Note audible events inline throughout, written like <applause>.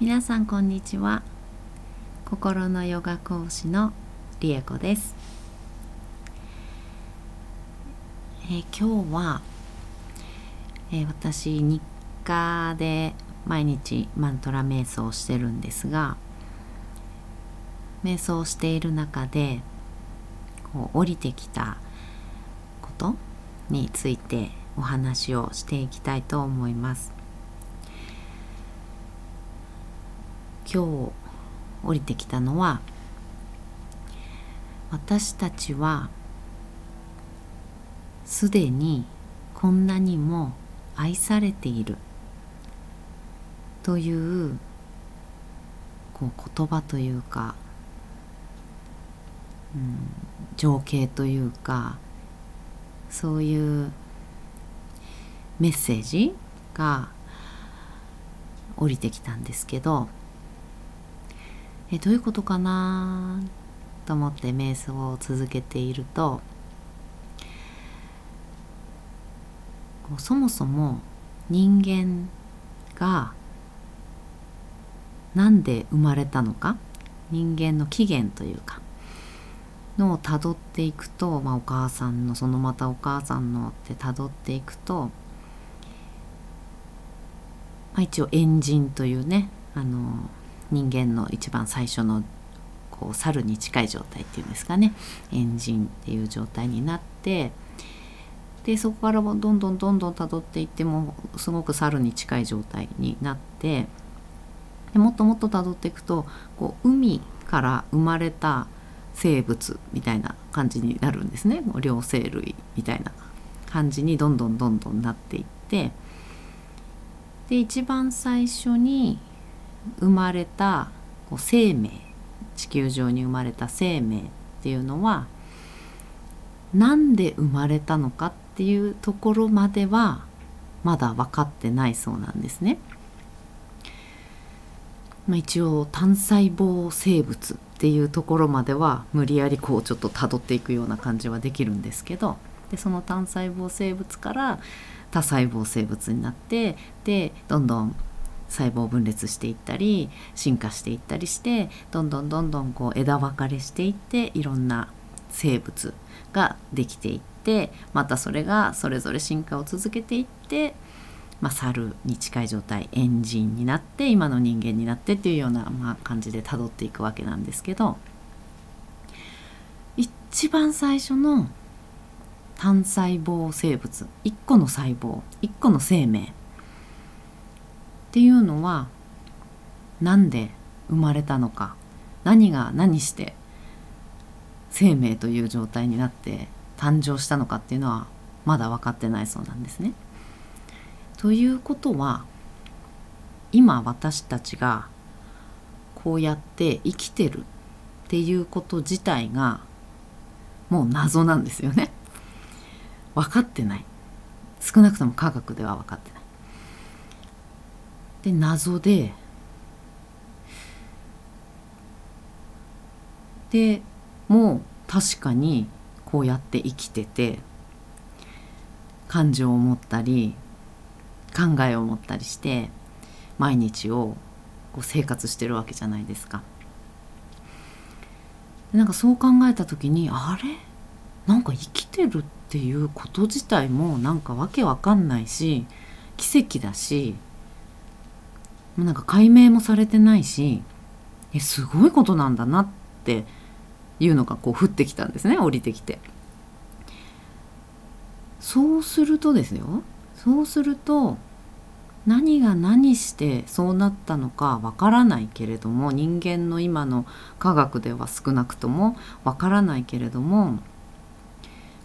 皆さんこんにちは。心のヨガ講師のりえこです、えー今日は、えー私日課で毎日マントラ瞑想をしてるんですが瞑想をしている中でこう降りてきたことについてお話をしていきたいと思います。今日降りてきたのは私たちはすでにこんなにも愛されているというこう言葉というか、うん、情景というかそういうメッセージが降りてきたんですけどえどういうことかなと思って瞑想を続けているとそもそも人間がなんで生まれたのか？人間の起源というかのをたどっていくと、まあ、お母さんのそのまたお母さんのってたどっていくと、まあ、一応エンジンというねあの人間の一番最初のこう猿に近い状態っていうんですかね。エンジンっていう状態になってでそこからどんどんどんどんたどっていってもすごく猿に近い状態になってでもっともっとたどっていくとこう海から生まれた生物みたいな感じになるんですね。両生類みたいな感じにどんどんどんどんなっていってで一番最初に生まれたこう生命地球上に生まれた生命っていうのはなんで生まれたのかっていうところまではまだ分かってないそうなんですね。まあ、一応単細胞生物っていうところまでは無理やりこうちょっとたどっていくような感じはできるんですけどでその単細胞生物から多細胞生物になってでどんどん細胞分裂していったり進化していったりしてどんどんどんどんこう枝分かれしていっていろんな生物ができていってまたそれがそれぞれ進化を続けていって、まあ、猿に近い状態エンジンになって今の人間になってっていうような、まあ、感じでたどっていくわけなんですけど一番最初の単細胞生物1個の細胞1個の生命っていうのは何で生まれたのか何が何して生命という状態になって誕生したのかっていうのはまだ分かってないそうなんですね。ということは今私たちがこうやって生きてるっていうこと自体がもう謎なんですよね。分かってない少なくとも科学では分かってない。で謎ででもう確かにこうやって生きてて感情を持ったり考えを持ったりして毎日をこう生活してるわけじゃないですか。なんかそう考えた時にあれ？なんか生きてるっていうこと自体もなんかわけわかんないし奇跡だしなんか解明もされてないしえすごいことなんだなっていうのがこう降ってきたんですね降りてきて。そうするとですよそうすると何が何してそうなったのかわからないけれども人間の今の科学では少なくともわからないけれども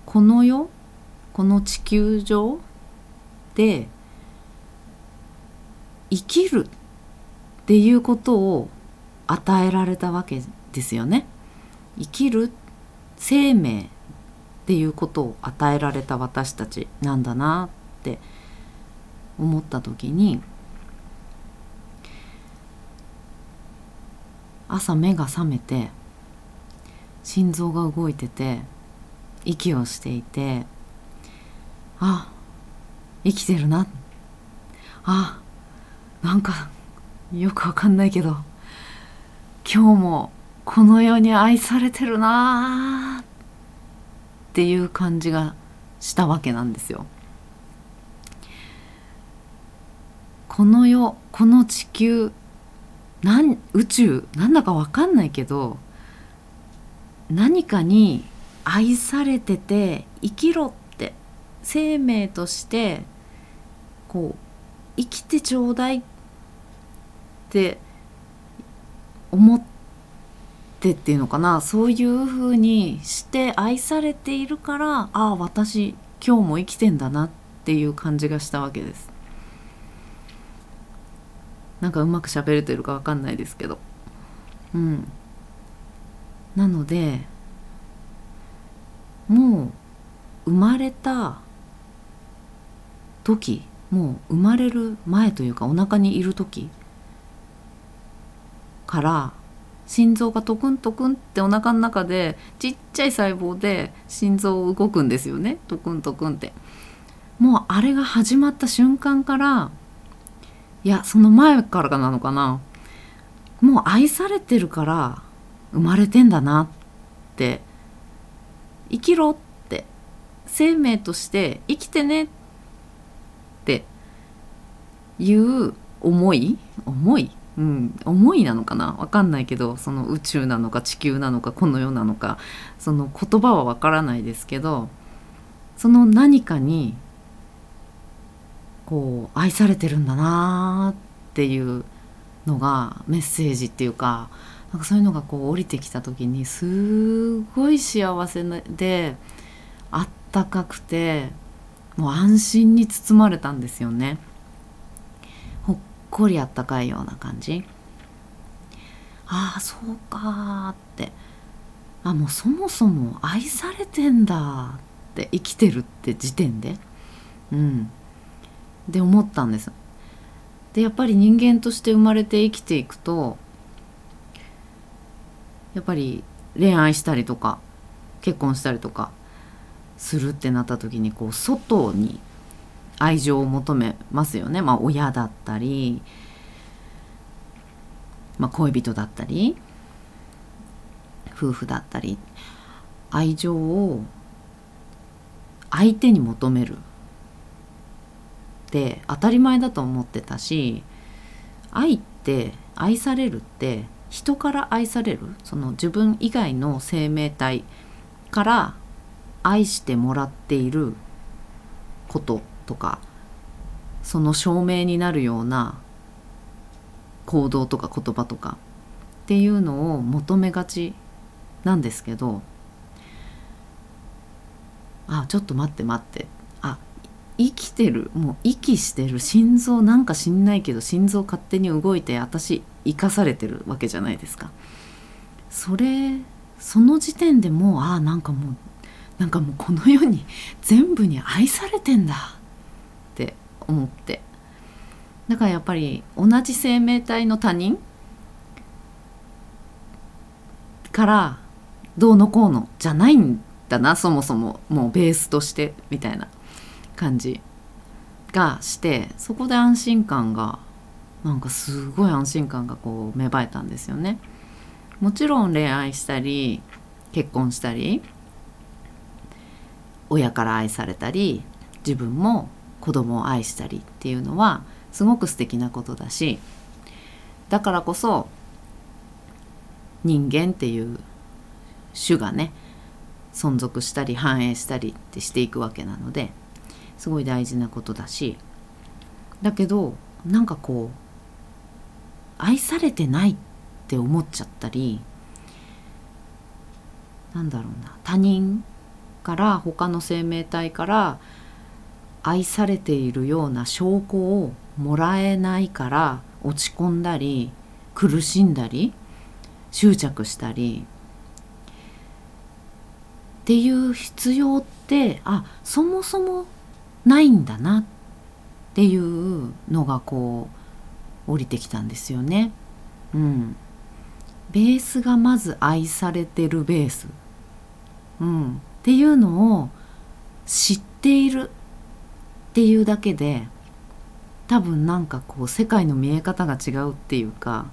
この世この地球上で生きるっていうことを与えられたわけですよね。生きる生命っていうことを与えられた私たちなんだなって思った時に朝目が覚めて心臓が動いてて息をしていてあ生きてるなあなんかよくわかんないけど今日もこの世に愛されてるなっていう感じがしたわけなんですよ。この世この地球なん宇宙なんだかわかんないけど何かに愛されてて生きろって生命としてこう生きてちょうだいってって思ってっていうのかな。そういうふうにして愛されているからああ私今日も生きてんだなっていう感じがしたわけです。なんかうまく喋れてるかわかんないですけど。うん。なのでもう生まれた時もう生まれる前というかお腹にいる時から心臓がトクントクンってお腹の中でちっちゃい細胞で心臓動くんですよねトクントクンって。もうあれが始まった瞬間からいやその前からなのかなもう愛されてるから生まれてんだなって生きろって生命として生きてねっていう思い思いうん、思いなのかな？分かんないけどその宇宙なのか地球なのかこの世なのかその言葉は分からないですけどその何かにこう愛されてるんだなっていうのがメッセージっていうかなんかそういうのがこう降りてきた時にすごい幸せであったかくてもう安心に包まれたんですよね。こりあったかいような感じ。ああそうかって。あもうそもそも愛されてんだって。生きてるって時点で。うん。で思ったんです。でやっぱり人間として生まれて生きていくとやっぱり恋愛したりとか結婚したりとかするってなった時にこう外に愛情を求めますよね。まあ親だったり、まあ、恋人だったり夫婦だったり。愛情を相手に求めるって当たり前だと思ってたし愛って愛されるって人から愛されるその自分以外の生命体から愛してもらっていることとかその証明になるような行動とか言葉とかっていうのを求めがちなんですけどあちょっと待って待って。あ生きてるもう息してる心臓なんか知んないけど心臓勝手に動いて私生かされてるわけじゃないですか。それその時点でもうああなんかもうなんかもうこの世に全部に愛されてんだ。思って。だからやっぱり同じ生命体の他人？からどうのこうの？じゃないんだなそもそも。もうベースとしてみたいな感じ。がしてそこで安心感がなんかすごい安心感がこう芽生えたんですよね。もちろん恋愛したり結婚したり親から愛されたり自分も子供を愛したりっていうのはすごく素敵なことだしだからこそ人間っていう種がね存続したり繁栄したりってしていくわけなのですごい大事なことだしだけどなんかこう愛されてないって思っちゃったりなんだろうな他人から他の生命体から愛されているような証拠をもらえないから落ち込んだり苦しんだり執着したり。っていう必要ってあそもそもないんだなっていうのがこう降りてきたんですよね。うん、ベースがまず愛されてるベース、うん、っていうのを知っている。っていうだけで多分なんかこう世界の見え方が違うっていうか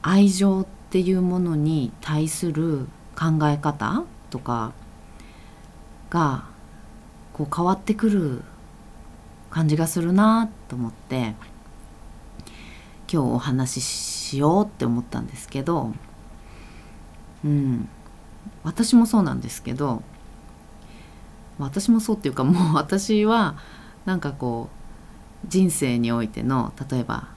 愛情っていうものに対する考え方とかがこう変わってくる感じがするなと思って今日お話ししようって思ったんですけどうん私もそうなんですけど私もそうっていうかもう私はなんかこう人生においての例えば、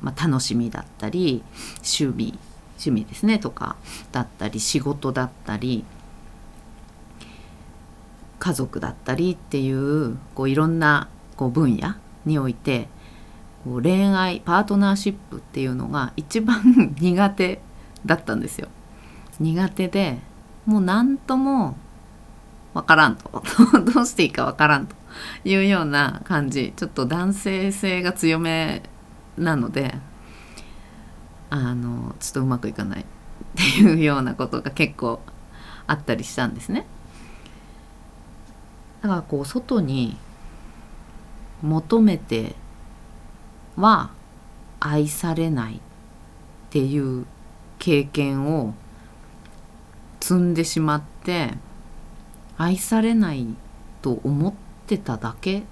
まあ、楽しみだったり趣味趣味ですねとかだったり仕事だったり家族だったりっていうこういろんなこう分野においてこう恋愛パートナーシップっていうのが一番苦手だったんですよ。苦手でもう何ともわからんと <laughs> どうしていいかわからんというような感じちょっと男性性が強めなのであのちょっとうまくいかないっていうようなことが結構あったりしたんですね。だからこう外に求めては愛されないっていう経験を積んでしまって愛されないと思ってただけ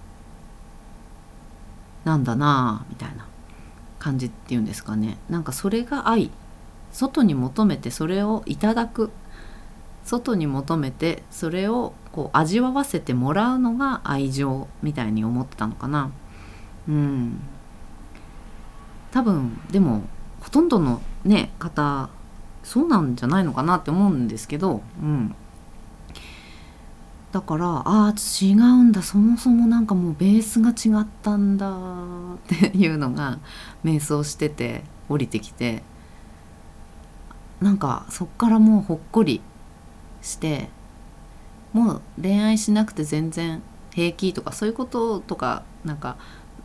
なんだなみたいな感じっていうんですかね。なんかそれが愛外に求めてそれをいただく外に求めてそれをこう味わわせてもらうのが愛情みたいに思ってたのかな。うん。多分でもほとんどのね方そうなんじゃないのかなって思うんですけど、うん、だからああ違うんだそもそもなんかもうベースが違ったんだっていうのが瞑想してて降りてきて。なんかそっからもうほっこりしてもう恋愛しなくて全然平気とかそういうこととかなんか、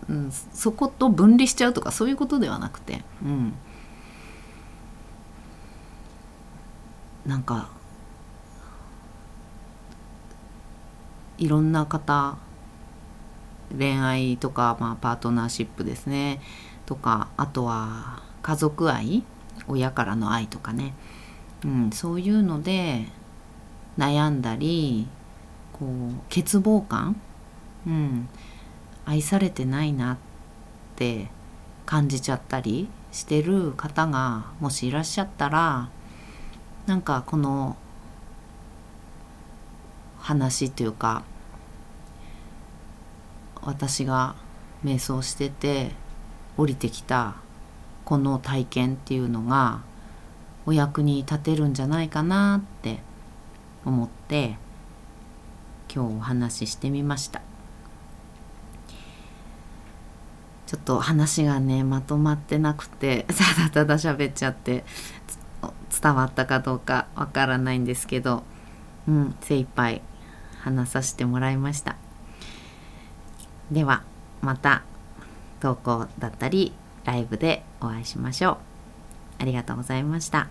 うん、そこと分離しちゃうとかそういうことではなくて、うん、なんかいろんな方恋愛とか、まあ、パートナーシップですね。とかあとは家族愛親からの愛とかね、うん、そういうので悩んだりこう欠乏感、うん、愛されてないなって感じちゃったりしてる方がもしいらっしゃったらなんかこの話というか私が瞑想してて降りてきたこの体験っていうのがお役に立てるんじゃないかなって思って今日お話ししてみました。ちょっと話がねまとまってなくてただただ喋っちゃって伝わったかどうかわからないんですけど、うん、精一杯話させてもらいましたではまた投稿だったりライブでお会いしましょうありがとうございました。